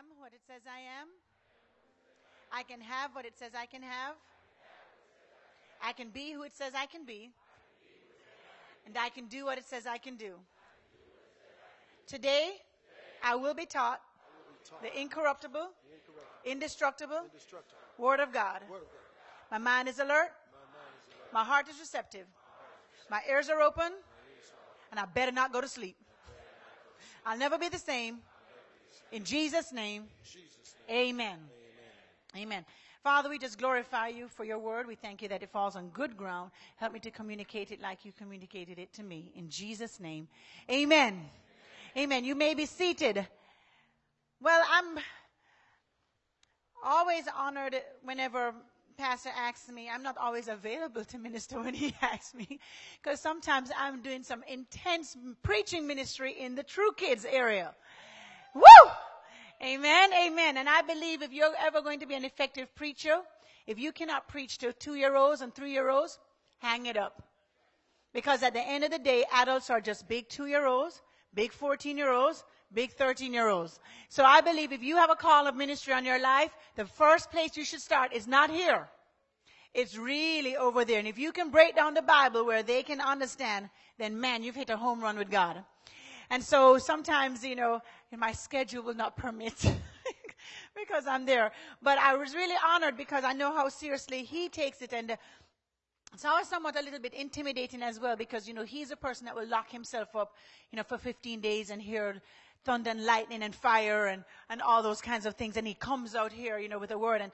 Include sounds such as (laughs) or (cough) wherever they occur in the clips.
am what it says I am. I can have what it says I can have. I can be who it says I can be. And I can do what it says I can do. Today, I will be taught the incorruptible, indestructible Word of God. My mind is alert. My heart is receptive. My ears are open. And I better not go to sleep. I'll never be the same. In Jesus' name, amen. Amen. Father, we just glorify you for your word. We thank you that it falls on good ground. Help me to communicate it like you communicated it to me. In Jesus' name, amen. Amen. You may be seated. Well, I'm always honored whenever pastor asks me, I'm not always available to minister (laughs) when he asks me, because sometimes I'm doing some intense preaching ministry in the True Kids area. Woo! Amen, amen. And I believe if you're ever going to be an effective preacher, if you cannot preach to two year olds and three year olds, hang it up. Because at the end of the day, adults are just big two year olds, big 14 year olds, big 13 year olds. So I believe if you have a call of ministry on your life, the first place you should start is not here. It's really over there. And if you can break down the Bible where they can understand, then man, you've hit a home run with God. And so sometimes, you know, my schedule will not permit (laughs) because I'm there. But I was really honored because I know how seriously he takes it and uh, I was somewhat a little bit intimidating as well because, you know, he's a person that will lock himself up, you know, for 15 days and hear thunder and lightning and fire and, and all those kinds of things. And he comes out here, you know, with a word. And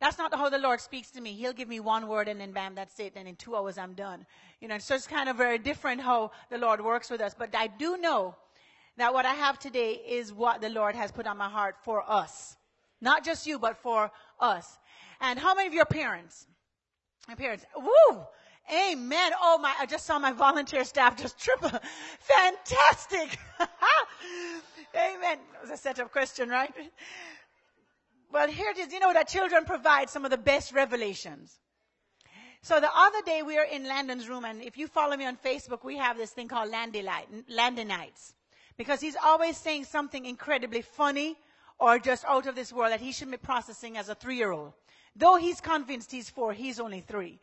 that's not how the Lord speaks to me. He'll give me one word and then bam, that's it. And in two hours I'm done. You know, so it's kind of very different how the Lord works with us. But I do know that what I have today is what the Lord has put on my heart for us. Not just you, but for us. And how many of your parents? My parents. Woo! Amen. Oh my, I just saw my volunteer staff just triple. (laughs) Fantastic. (laughs) Amen. That was a setup question, right? Well, here it is. You know that children provide some of the best revelations. So the other day we were in Landon's room, and if you follow me on Facebook, we have this thing called Landy Light, Landonites. Because he's always saying something incredibly funny or just out of this world that he should be processing as a three-year-old. Though he's convinced he's four, he's only three.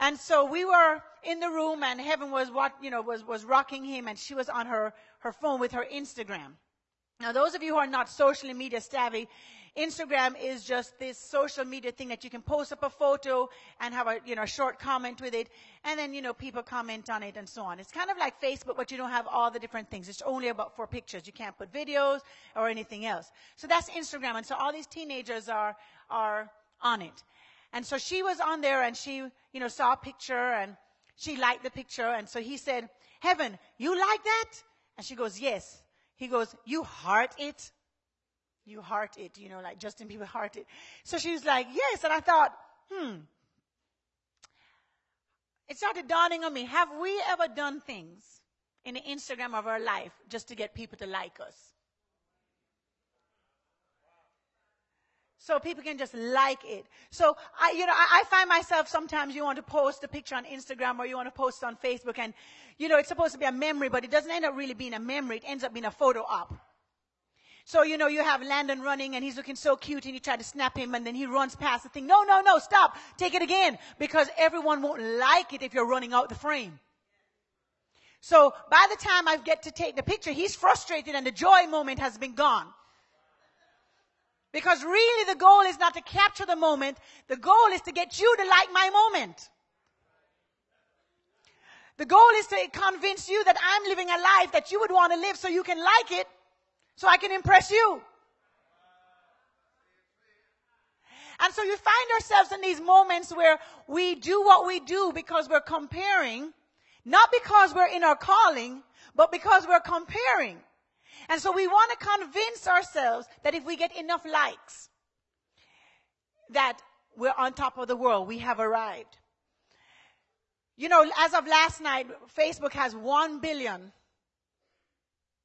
And so we were in the room and Heaven was what, you know, was, was rocking him and she was on her, her phone with her Instagram. Now those of you who are not socially media savvy, Instagram is just this social media thing that you can post up a photo and have a, you know, short comment with it. And then, you know, people comment on it and so on. It's kind of like Facebook, but you don't have all the different things. It's only about four pictures. You can't put videos or anything else. So that's Instagram. And so all these teenagers are, are on it. And so she was on there and she, you know, saw a picture and she liked the picture. And so he said, Heaven, you like that? And she goes, yes. He goes, you heart it? You heart it, you know, like Justin Bieber heart it. So she was like, yes. And I thought, hmm. It started dawning on me. Have we ever done things in the Instagram of our life just to get people to like us? so people can just like it. So I, you know, I, I, find myself sometimes you want to post a picture on Instagram or you want to post on Facebook and, you know, it's supposed to be a memory, but it doesn't end up really being a memory. It ends up being a photo op. So, you know, you have Landon running and he's looking so cute and you try to snap him and then he runs past the thing. No, no, no, stop. Take it again because everyone won't like it if you're running out the frame. So by the time I get to take the picture, he's frustrated and the joy moment has been gone. Because really the goal is not to capture the moment. The goal is to get you to like my moment. The goal is to convince you that I'm living a life that you would want to live so you can like it, so I can impress you. And so you find ourselves in these moments where we do what we do because we're comparing, not because we're in our calling, but because we're comparing. And so we want to convince ourselves that if we get enough likes, that we're on top of the world. We have arrived. You know, as of last night, Facebook has 1 billion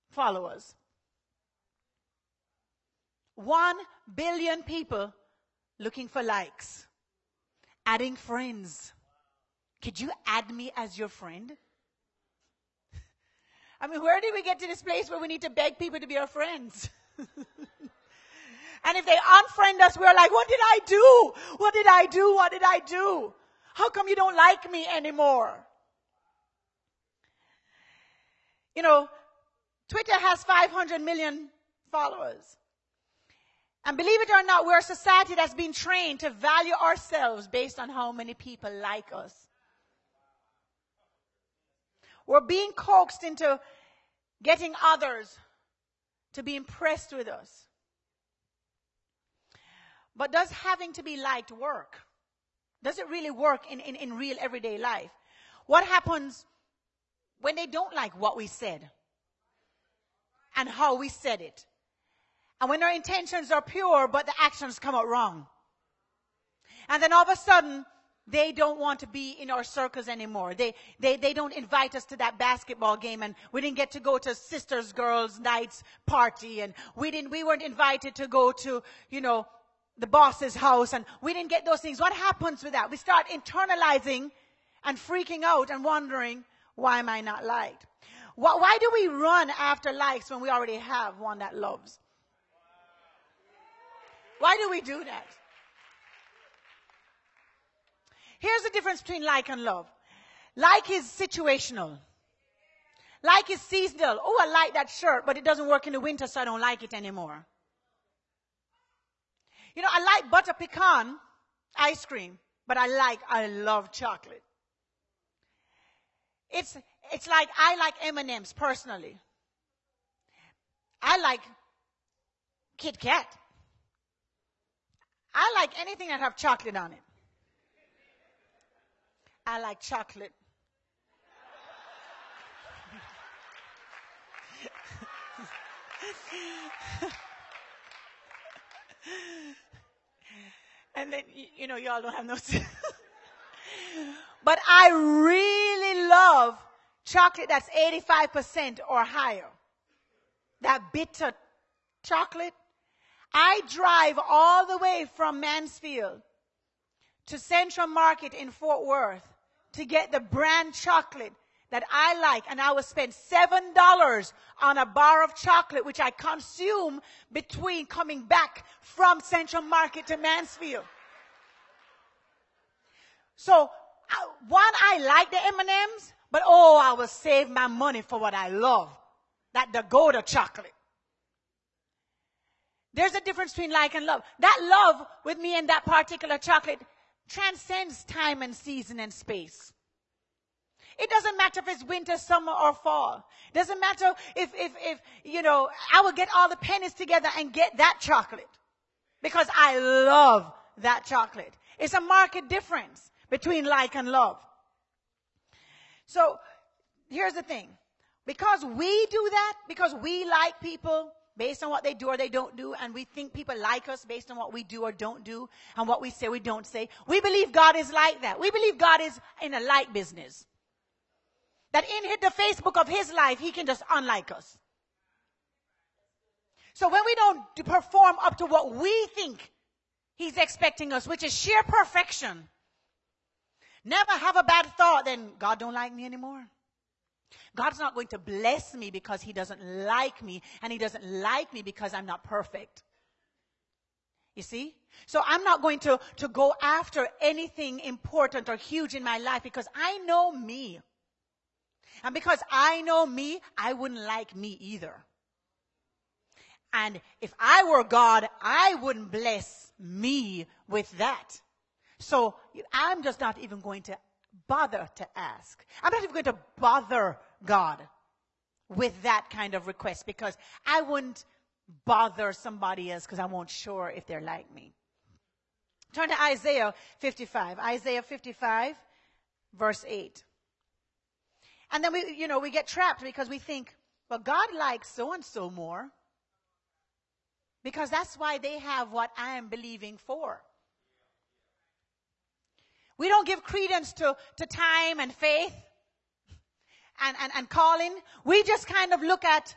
followers. 1 billion people looking for likes, adding friends. Could you add me as your friend? (laughs) I mean, where did we get to this place where we need to beg people to be our friends? (laughs) And if they unfriend us, we're like, what did I do? What did I do? What did I do? How come you don't like me anymore? You know, Twitter has 500 million followers. And believe it or not, we're a society that's been trained to value ourselves based on how many people like us. We're being coaxed into getting others to be impressed with us. But does having to be liked work? Does it really work in, in, in real everyday life? What happens when they don't like what we said and how we said it? And when our intentions are pure, but the actions come out wrong. And then all of a sudden, they don't want to be in our circles anymore. They, they, they don't invite us to that basketball game and we didn't get to go to sisters, girls, nights party and we didn't, we weren't invited to go to, you know, the boss's house and we didn't get those things. What happens with that? We start internalizing and freaking out and wondering, why am I not liked? Why, why do we run after likes when we already have one that loves? Why do we do that? Here's the difference between like and love. Like is situational. Like is seasonal. Oh, I like that shirt, but it doesn't work in the winter, so I don't like it anymore. You know, I like butter pecan ice cream, but I like, I love chocolate. It's, it's like, I like M&M's personally. I like Kit Kat. I like anything that have chocolate on it. I like chocolate. (laughs) and then, you know, y'all don't have no. (laughs) but I really love chocolate that's 85% or higher. That bitter chocolate. I drive all the way from Mansfield to Central Market in Fort Worth to get the brand chocolate that I like and I will spend seven dollars on a bar of chocolate which I consume between coming back from Central Market to Mansfield. So one, I like the M&Ms, but oh, I will save my money for what I love. That Dagoba chocolate. There's a difference between like and love. That love with me and that particular chocolate transcends time and season and space. It doesn't matter if it's winter, summer, or fall. It doesn't matter if, if, if, you know, I will get all the pennies together and get that chocolate. Because I love that chocolate. It's a market difference between like and love. So, here's the thing. Because we do that, because we like people, based on what they do or they don't do, and we think people like us based on what we do or don't do, and what we say we don't say. We believe God is like that. We believe God is in a like business. That in the Facebook of His life, He can just unlike us. So when we don't perform up to what we think He's expecting us, which is sheer perfection, never have a bad thought, then God don't like me anymore. God's not going to bless me because he doesn't like me, and he doesn't like me because I'm not perfect. You see? So I'm not going to, to go after anything important or huge in my life because I know me. And because I know me, I wouldn't like me either. And if I were God, I wouldn't bless me with that. So I'm just not even going to bother to ask. I'm not even going to bother God with that kind of request because I wouldn't bother somebody else because I won't sure if they're like me. Turn to Isaiah 55. Isaiah 55, verse 8. And then we, you know, we get trapped because we think, well, God likes so and so more because that's why they have what I am believing for. We don't give credence to, to time and faith and, and, and calling. We just kind of look at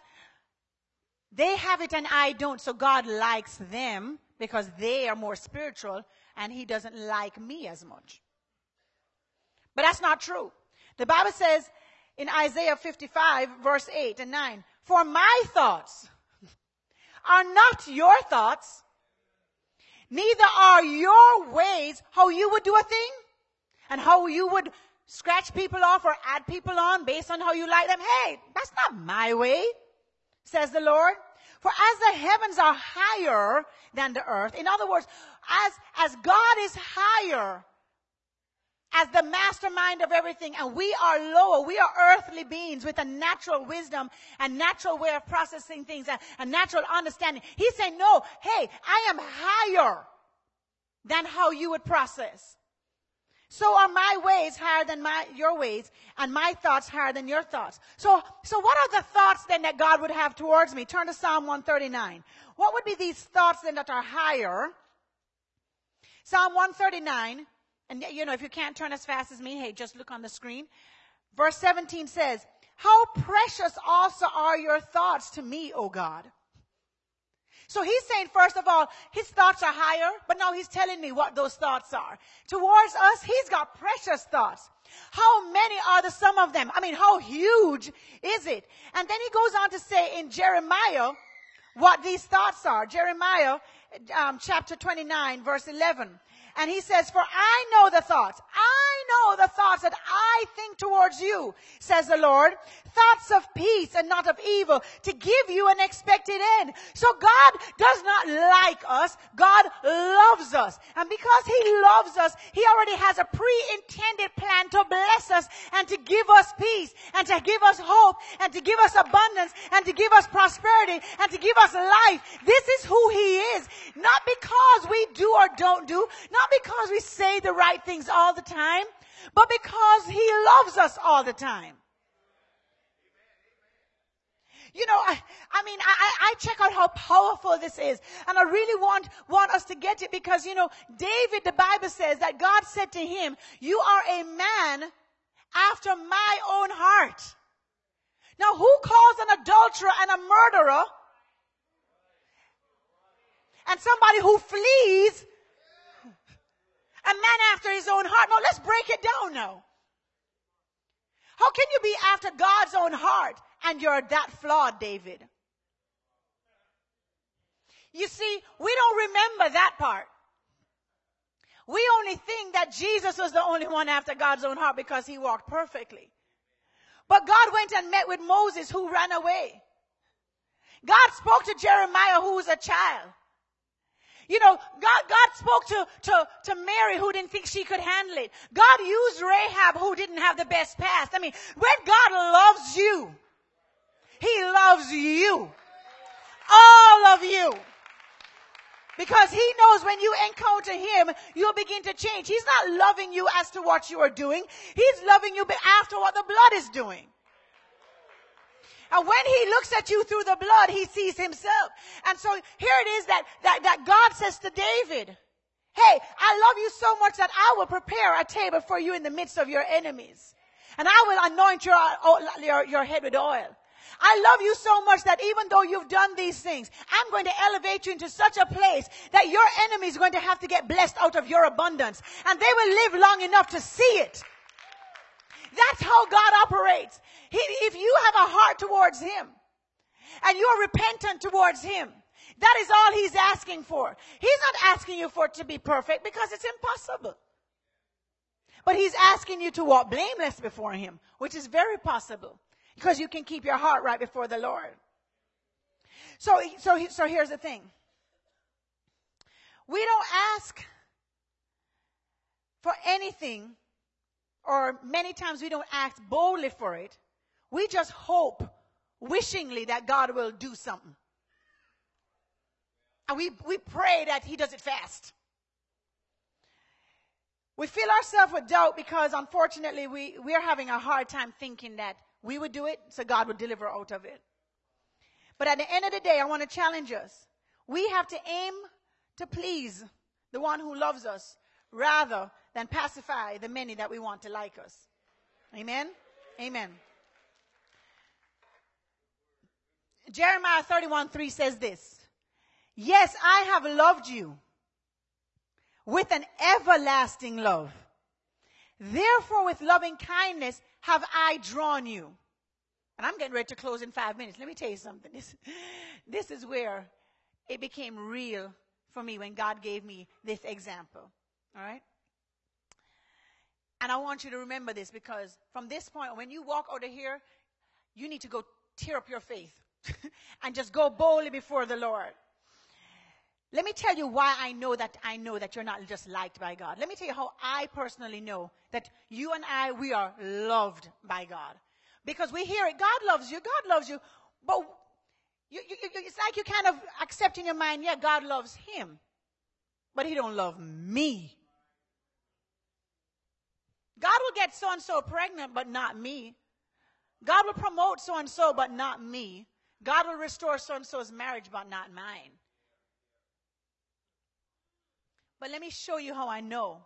they have it and I don't, so God likes them because they are more spiritual and He doesn't like me as much. But that's not true. The Bible says in Isaiah 55 verse 8 and 9, for my thoughts are not your thoughts, Neither are your ways how you would do a thing and how you would scratch people off or add people on based on how you like them. Hey, that's not my way, says the Lord. For as the heavens are higher than the earth, in other words, as, as God is higher as the mastermind of everything and we are lower. We are earthly beings with a natural wisdom and natural way of processing things and a natural understanding. He's saying, no, hey, I am higher than how you would process. So are my ways higher than my, your ways and my thoughts higher than your thoughts. So, so what are the thoughts then that God would have towards me? Turn to Psalm 139. What would be these thoughts then that are higher? Psalm 139 and you know, if you can't turn as fast as me, hey, just look on the screen. Verse 17 says, How precious also are your thoughts to me, O God. So he's saying, first of all, his thoughts are higher, but now he's telling me what those thoughts are. Towards us, he's got precious thoughts. How many are the sum of them? I mean, how huge is it? And then he goes on to say in Jeremiah what these thoughts are. Jeremiah um, chapter 29 verse 11. And he says, for I know the thoughts. I know the thoughts that I think towards you, says the Lord. Thoughts of peace and not of evil to give you an expected end. So God does not like us. God loves us. And because He loves us, He already has a pre-intended plan to bless us and to give us peace and to give us hope and to give us abundance and to give us prosperity and to give us life. This is who He is. Not because we do or don't do, not because we say the right things all the time, but because He loves us all the time. You know, I, I mean, I, I check out how powerful this is. And I really want, want us to get it because, you know, David, the Bible says that God said to him, you are a man after my own heart. Now who calls an adulterer and a murderer and somebody who flees a man after his own heart. No, let's break it down now. How can you be after God's own heart and you're that flawed, David? You see, we don't remember that part. We only think that Jesus was the only one after God's own heart because he walked perfectly. But God went and met with Moses who ran away. God spoke to Jeremiah who was a child. You know, God, God spoke to, to, to Mary who didn't think she could handle it. God used Rahab who didn't have the best past. I mean, when God loves you, He loves you. All of you. Because he knows when you encounter him, you'll begin to change. He's not loving you as to what you are doing. He's loving you after what the blood is doing. And when he looks at you through the blood, he sees himself. And so here it is that, that, that God says to David, Hey, I love you so much that I will prepare a table for you in the midst of your enemies. And I will anoint your, your, your head with oil. I love you so much that even though you've done these things, I'm going to elevate you into such a place that your enemy is going to have to get blessed out of your abundance. And they will live long enough to see it. That's how God operates. He, if you have a heart towards Him and you're repentant towards Him, that is all He's asking for. He's not asking you for it to be perfect because it's impossible. But He's asking you to walk blameless before Him, which is very possible because you can keep your heart right before the Lord. So, so, so here's the thing. We don't ask for anything, or many times we don't ask boldly for it. We just hope wishingly that God will do something. And we, we pray that He does it fast. We fill ourselves with doubt because unfortunately we, we are having a hard time thinking that we would do it so God would deliver out of it. But at the end of the day, I want to challenge us. We have to aim to please the one who loves us rather than pacify the many that we want to like us. Amen? Amen. Jeremiah 31 3 says this Yes, I have loved you with an everlasting love. Therefore, with loving kindness have I drawn you. And I'm getting ready to close in five minutes. Let me tell you something. (laughs) This, this is where it became real for me when God gave me this example. All right? And I want you to remember this because from this point, when you walk out of here, you need to go tear up your faith (laughs) and just go boldly before the Lord. Let me tell you why I know that I know that you're not just liked by God. Let me tell you how I personally know that you and I, we are loved by God. Because we hear it, God loves you, God loves you, but you, you, it's like you kind of accept in your mind, yeah, God loves him, but he don't love me. God will get so and so pregnant, but not me. God will promote so and so, but not me. God will restore so and so's marriage, but not mine. But let me show you how I know.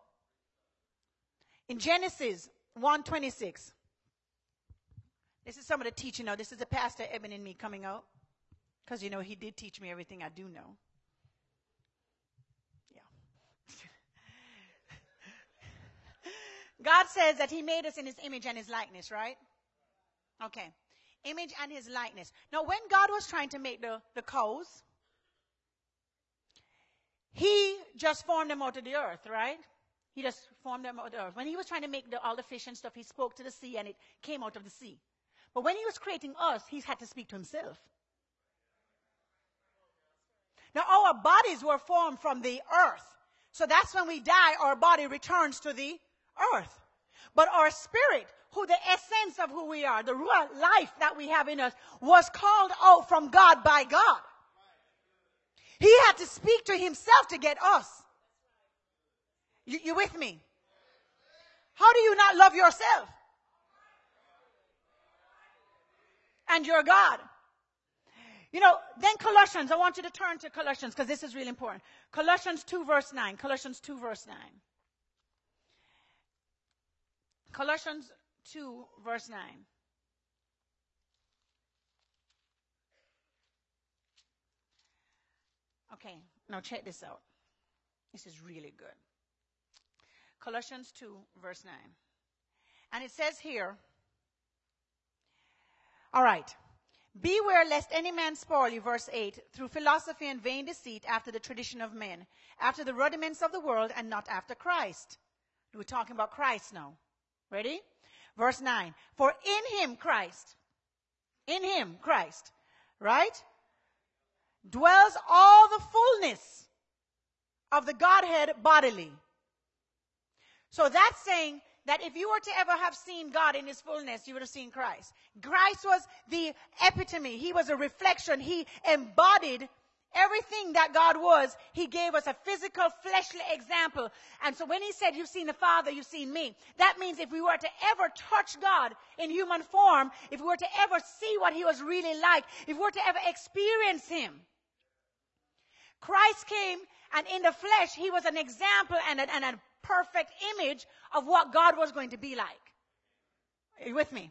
In Genesis 126, this is some of the teaching now. This is the pastor Eben and me coming out. Because you know he did teach me everything I do know. God says that He made us in His image and His likeness, right? Okay. Image and His likeness. Now, when God was trying to make the, the cows, He just formed them out of the earth, right? He just formed them out of the earth. When He was trying to make the, all the fish and stuff, He spoke to the sea and it came out of the sea. But when He was creating us, He had to speak to Himself. Now, our bodies were formed from the earth. So that's when we die, our body returns to the earth. But our spirit, who the essence of who we are, the real life that we have in us, was called out from God by God. He had to speak to himself to get us. You, you with me? How do you not love yourself? And your God. You know, then Colossians, I want you to turn to Colossians because this is really important. Colossians 2 verse 9. Colossians 2 verse 9. Colossians 2, verse 9. Okay, now check this out. This is really good. Colossians 2, verse 9. And it says here, all right. Beware lest any man spoil you, verse 8, through philosophy and vain deceit after the tradition of men, after the rudiments of the world and not after Christ. We're talking about Christ now. Ready? Verse 9. For in him, Christ, in him, Christ, right? Dwells all the fullness of the Godhead bodily. So that's saying that if you were to ever have seen God in his fullness, you would have seen Christ. Christ was the epitome. He was a reflection. He embodied Everything that God was, He gave us a physical, fleshly example. And so when He said, You've seen the Father, you've seen me, that means if we were to ever touch God in human form, if we were to ever see what He was really like, if we were to ever experience Him, Christ came and in the flesh, He was an example and a, and a perfect image of what God was going to be like. Are you with me?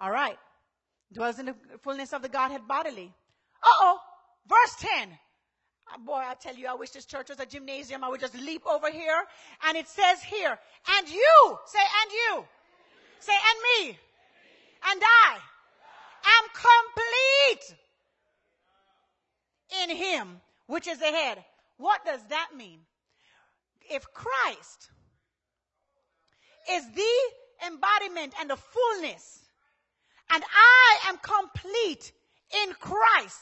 All right. Dwells in the fullness of the Godhead bodily. Uh oh. Verse 10. Ah, boy, I tell you, I wish this church was a gymnasium. I would just leap over here. And it says here, and you, say, and you, say, and me, and I am complete in him, which is the head. What does that mean? If Christ is the embodiment and the fullness, and I am complete in Christ,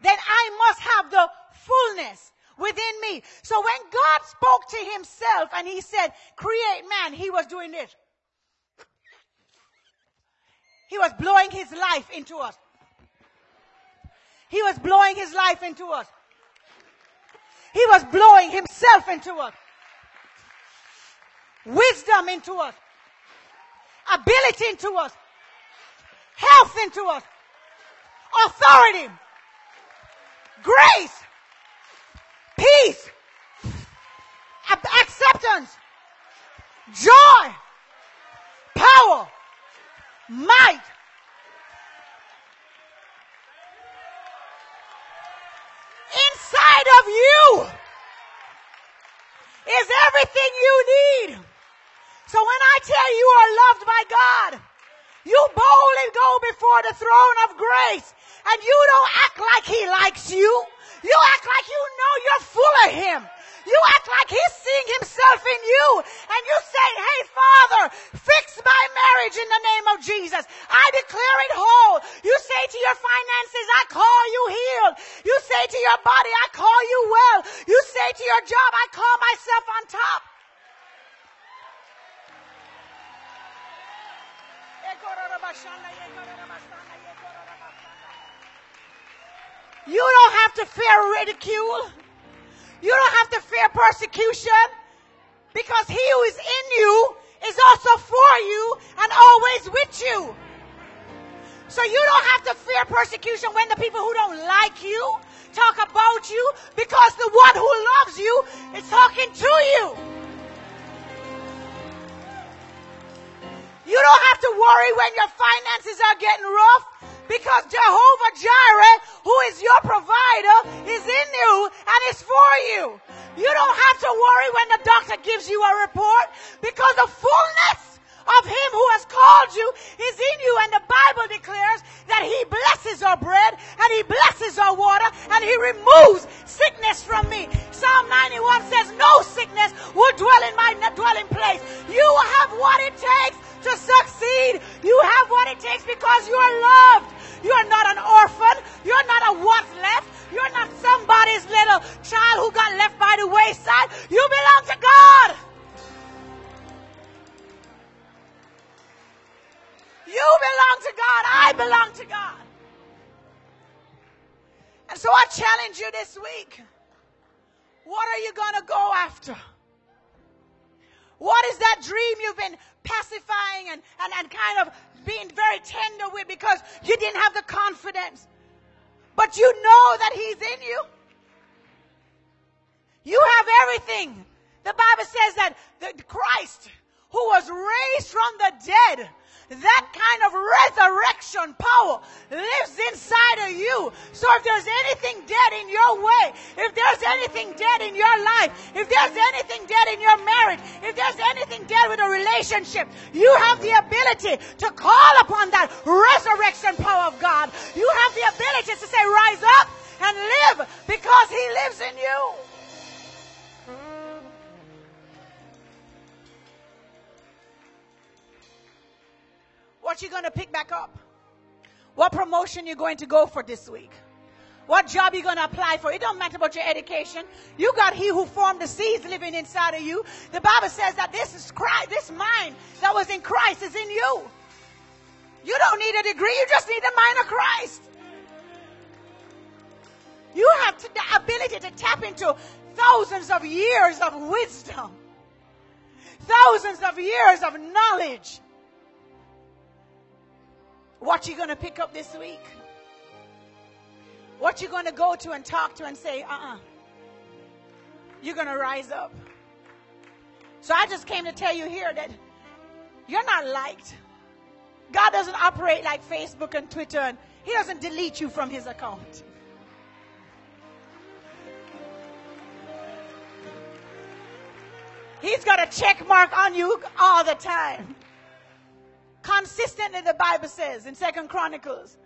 then I must have the fullness within me. So when God spoke to himself and he said, create man, he was doing this. He was blowing his life into us. He was blowing his life into us. He was blowing himself into us. Wisdom into us. Ability into us. Health into us. Authority grace, peace, acceptance, joy, power, might. Inside of you is everything you need. So when I tell you you are loved by God, you boldly go before the throne of grace and you don't act like he likes you. You act like you know you're full of him. You act like he's seeing himself in you. And you say, hey Father, fix my marriage in the name of Jesus. I declare it whole. You say to your finances, I call you healed. You say to your body, I call you well. You say to your job, I call myself on top. You don't have to fear ridicule. You don't have to fear persecution because he who is in you is also for you and always with you. So you don't have to fear persecution when the people who don't like you talk about you because the one who loves you is talking to you. You don't have to worry when your finances are getting rough because Jehovah Jireh, who is your provider, is in you and is for you. You don't have to worry when the doctor gives you a report because the fullness of him who has called you is in you. And the Bible declares that he blesses our bread and he blesses our water and he removes sickness from me. Psalm 91 says, no sickness will dwell in my dwelling place. You have what it takes to succeed. You have what it takes because you are loved. You are not an orphan. You're not a what's left. You're not somebody's little child who got left by the wayside. You belong to God. You belong to God. I belong to God. And so I challenge you this week. What are you going to go after? What is that dream you've been pacifying and, and, and kind of being very tender with because you didn't have the confidence. But you know that He's in you. You have everything. The Bible says that the Christ, who was raised from the dead, that kind of resurrection power lives inside of you. So if there's anything dead in your way, if there's anything dead in your life, if there's anything dead in your marriage, if there's anything dead with a relationship, you have the ability to call upon that resurrection power of God. You have the ability to say, rise up and live because he lives in you. What you going to pick back up? What promotion you going to go for this week? What job you going to apply for? It don't matter about your education. You got he who formed the seas living inside of you. The Bible says that this is Christ, this mind that was in Christ is in you. You don't need a degree. You just need the mind of Christ. You have the ability to tap into thousands of years of wisdom, thousands of years of knowledge what you going to pick up this week? What you going to go to and talk to and say, uh-uh. You're going to rise up. So I just came to tell you here that you're not liked. God doesn't operate like Facebook and Twitter and he doesn't delete you from his account. He's got a check mark on you all the time. Consistently, the Bible says in Second Chronicles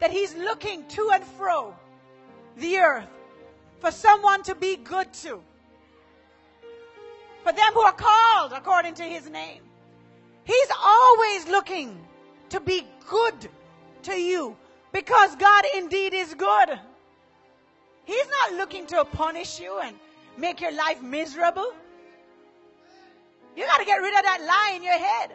that He's looking to and fro the earth for someone to be good to. For them who are called according to His name. He's always looking to be good to you because God indeed is good. He's not looking to punish you and make your life miserable. You got to get rid of that lie in your head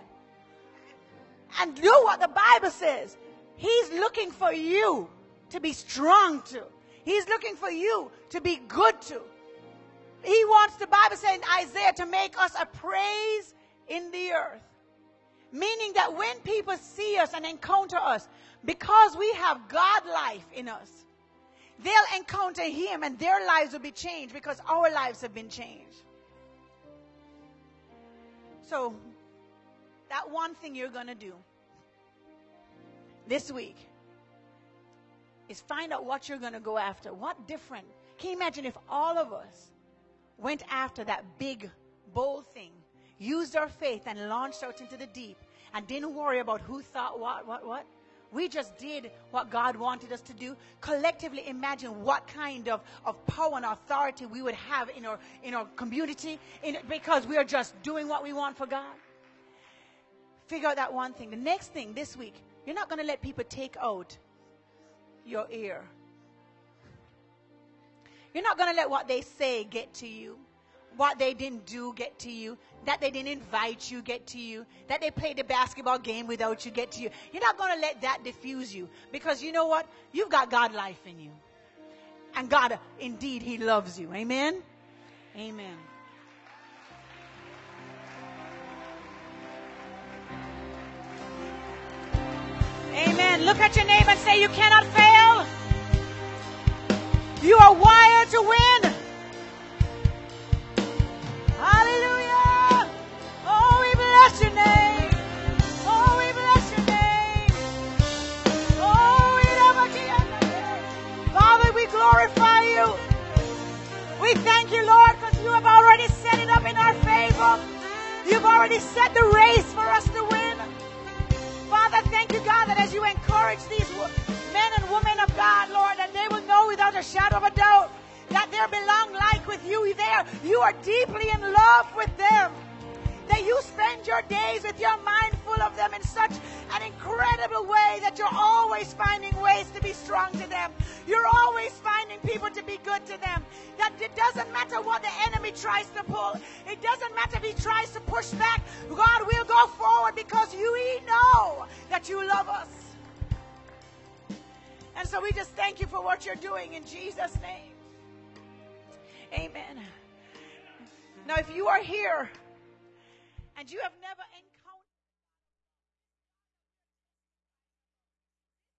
and do what the Bible says. He's looking for you to be strong to. He's looking for you to be good to. He wants the Bible saying Isaiah to make us a praise in the earth. Meaning that when people see us and encounter us, because we have God life in us, they'll encounter Him and their lives will be changed because our lives have been changed. So that one thing you're going to do this week is find out what you're going to go after. What different? Can you imagine if all of us went after that big, bold thing, used our faith and launched out into the deep and didn't worry about who thought what, what, what? we just did what God wanted us to do. Collectively imagine what kind of, of power and authority we would have in our, in our community in, because we are just doing what we want for God. Figure out that one thing. The next thing this week, you're not going to let people take out your ear. You're not going to let what they say get to you what they didn't do get to you, that they didn't invite you get to you, that they played the basketball game without you get to you. You're not going to let that diffuse you because you know what? You've got God life in you. And God, indeed, He loves you. Amen? Amen. Amen. Look at your neighbor and say, You cannot fail. You are wired to win. Hallelujah. Oh, we bless your name. Oh, we bless your name. Oh, we you. Father, we glorify you. We thank you, Lord, because you have already set it up in our favor. You've already set the race for us to win. Father, thank you, God, that as you encourage these men and women of God, Lord, that they will know without a shadow of a doubt that they belong like with you there. You are deeply in love with them. That you spend your days with your mind full of them in such an incredible way that you're always finding ways to be strong to them. You're always finding people to be good to them. That it doesn't matter what the enemy tries to pull. It doesn't matter if he tries to push back. God will go forward because you know that you love us. And so we just thank you for what you're doing in Jesus' name. Amen. Now, if you are here and you have never